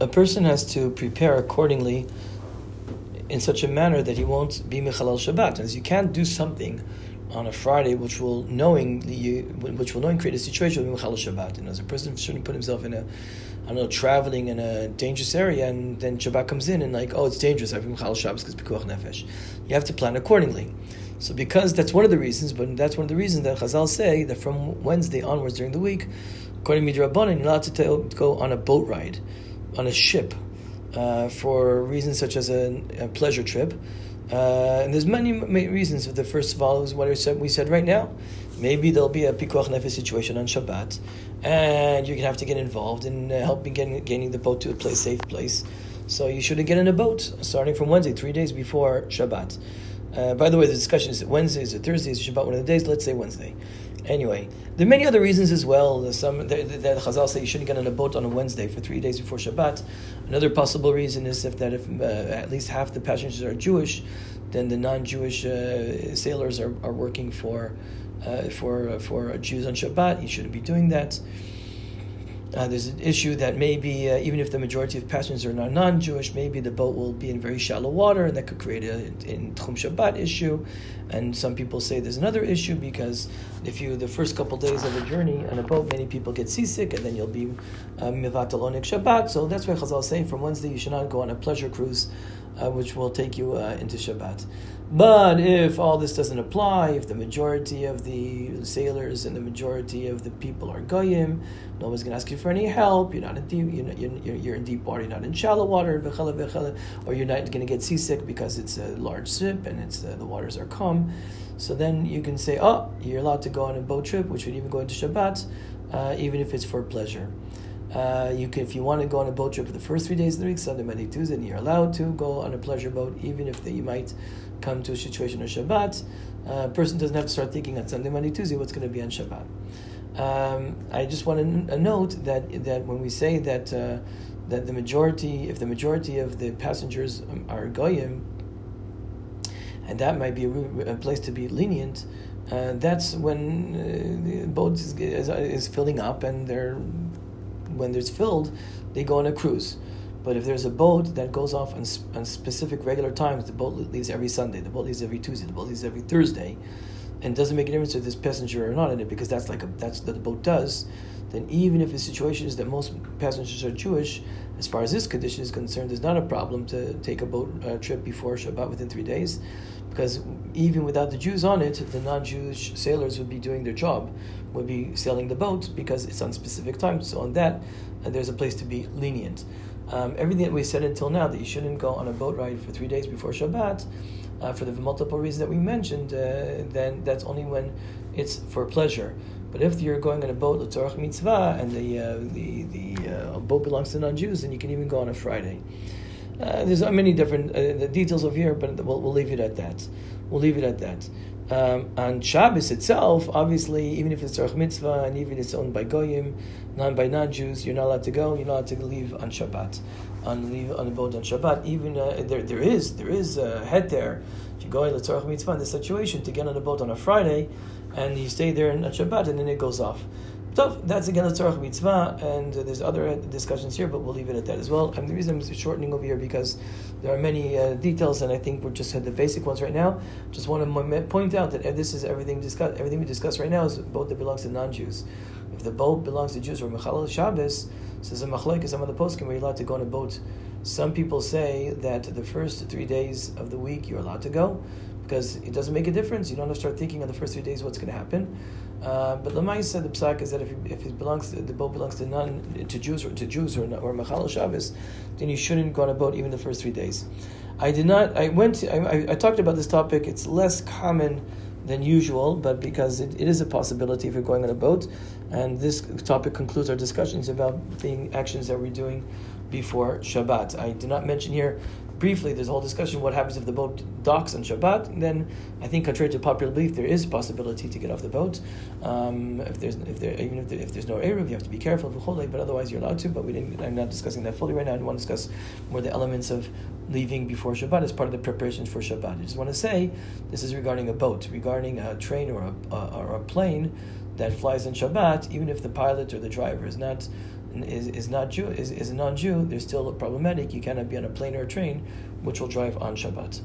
a person has to prepare accordingly in such a manner that he won't be Michalal Shabbat. As you can't do something on a Friday which will knowingly which will knowing create a situation with Michalal Shabbat. And as a person shouldn't put himself in a I don't know, traveling in a dangerous area, and then Shabbat comes in and like, oh, it's dangerous. I have Michalal Shabbos because Pikuach Nefesh. You have to plan accordingly. So because that's one of the reasons, but that's one of the reasons that Chazal say that from Wednesday onwards during the week, according to Midrabanan, you're allowed to go on a boat ride, on a ship, uh, for reasons such as a, a pleasure trip. Uh, and there's many, many reasons. The first of all is what we said right now. Maybe there'll be a pikuach nefesh situation on Shabbat, and you're gonna have to get involved in uh, helping getting, the boat to a place, safe place. So you shouldn't get in a boat starting from Wednesday, three days before Shabbat. Uh, by the way, the discussion is Wednesday, is it Thursday, is Shabbat one of the days? Let's say Wednesday. Anyway, there are many other reasons as well. There's some that Chazal say you shouldn't get on a boat on a Wednesday for three days before Shabbat. Another possible reason is if that if uh, at least half the passengers are Jewish, then the non-Jewish uh, sailors are, are working for uh, for for Jews on Shabbat. You shouldn't be doing that. Uh, there's an issue that maybe uh, even if the majority of passengers are not non-Jewish, maybe the boat will be in very shallow water, and that could create a in Tchum Shabbat issue. And some people say there's another issue because if you the first couple days of a journey on a boat, many people get seasick, and then you'll be uh, mivatal oneg Shabbat. So that's why Chazal say from Wednesday you should not go on a pleasure cruise, uh, which will take you uh, into Shabbat. But if all this doesn't apply, if the majority of the sailors and the majority of the people are goyim, no one's going to ask you for any help. You're not in deep, you're, you're, you're in deep water. You're not in shallow water, or you're not going to get seasick because it's a large ship and it's uh, the waters are calm. So then you can say, oh, you're allowed to go on a boat trip, which would even go into Shabbat, uh, even if it's for pleasure. Uh, you can, if you want to go on a boat trip for the first three days of the week, Sunday, Monday, Tuesday, you're allowed to go on a pleasure boat, even if the, you might come to a situation on Shabbat. Uh, a person doesn't have to start thinking on Sunday, Monday, Tuesday what's going to be on Shabbat. Um, I just want to n- note that that when we say that uh, that the majority, if the majority of the passengers are goyim, and that might be a, a place to be lenient, uh, that's when uh, the boat is, is, is, filling up, and they're when there's filled, they go on a cruise. But if there's a boat that goes off on, on specific regular times, the boat leaves every Sunday, the boat leaves every Tuesday, the boat leaves every Thursday, and it doesn't make a difference if there's passenger or not in it because that's like a, that's what the boat does. Then even if the situation is that most passengers are Jewish, as far as this condition is concerned, there's not a problem to take a boat uh, trip before Shabbat within three days, because even without the Jews on it, the non-Jewish sailors would be doing their job, would be sailing the boat because it's on specific times. So on that, uh, there's a place to be lenient. Um, everything that we said until now that you shouldn't go on a boat ride for three days before Shabbat, uh, for the multiple reasons that we mentioned, uh, then that's only when it's for pleasure. But if you're going on a boat l'tzorach mitzvah and the uh, the the uh, boat belongs to non-Jews, then you can even go on a Friday. Uh, there's many different uh, the details of here, but we'll, we'll leave it at that. We'll leave it at that. Um, on Shabbos itself, obviously, even if it's Tzorach Mitzvah and even if it's owned by Goyim, non by non Jews, you're not allowed to go. You're not allowed to leave on Shabbat, on leave on the boat on Shabbat. Even uh, there, there is there is a heter. If you go in the Mitzvah in this situation to get on a boat on a Friday, and you stay there on Shabbat, and then it goes off. So that's again the Tzorach Mitzvah, and uh, there's other discussions here, but we'll leave it at that as well. And the reason I'm shortening over here because there are many uh, details, and I think we're just had the basic ones right now. Just want to point out that this is everything discussed. Everything we discuss right now is boat that belongs to non-Jews. If the boat belongs to Jews or Mechalal Shabbos, says a machlek some of the poskim you're allowed to go on a boat. Some people say that the first three days of the week you're allowed to go because it doesn't make a difference. You don't have to start thinking on the first three days what's going to happen. Uh, but lema'aseh the psak is that if, if it belongs to, the boat belongs to non to Jews or to Jews or or Machal Shabbos, then you shouldn't go on a boat even the first three days. I did not. I went. To, I, I, talked about this topic. It's less common than usual, but because it, it is a possibility if you're going on a boat, and this topic concludes our discussions about the actions that we're doing before Shabbat. I did not mention here briefly, there's a whole discussion what happens if the boat docks on Shabbat. Then I think, contrary to popular belief, there is possibility to get off the boat. Um, if there's if there even if, there, if there's no eruv, you have to be careful of the but otherwise you're allowed to. But we didn't. I'm not discussing that fully right now. I want to discuss more the elements of leaving before Shabbat as part of the preparations for Shabbat. I just want to say this is regarding a boat, regarding a train or a, or a plane that flies on Shabbat, even if the pilot or the driver is not is, is not Jew is, is a non-Jew, they're still problematic. You cannot be on a plane or a train which will drive on Shabbat.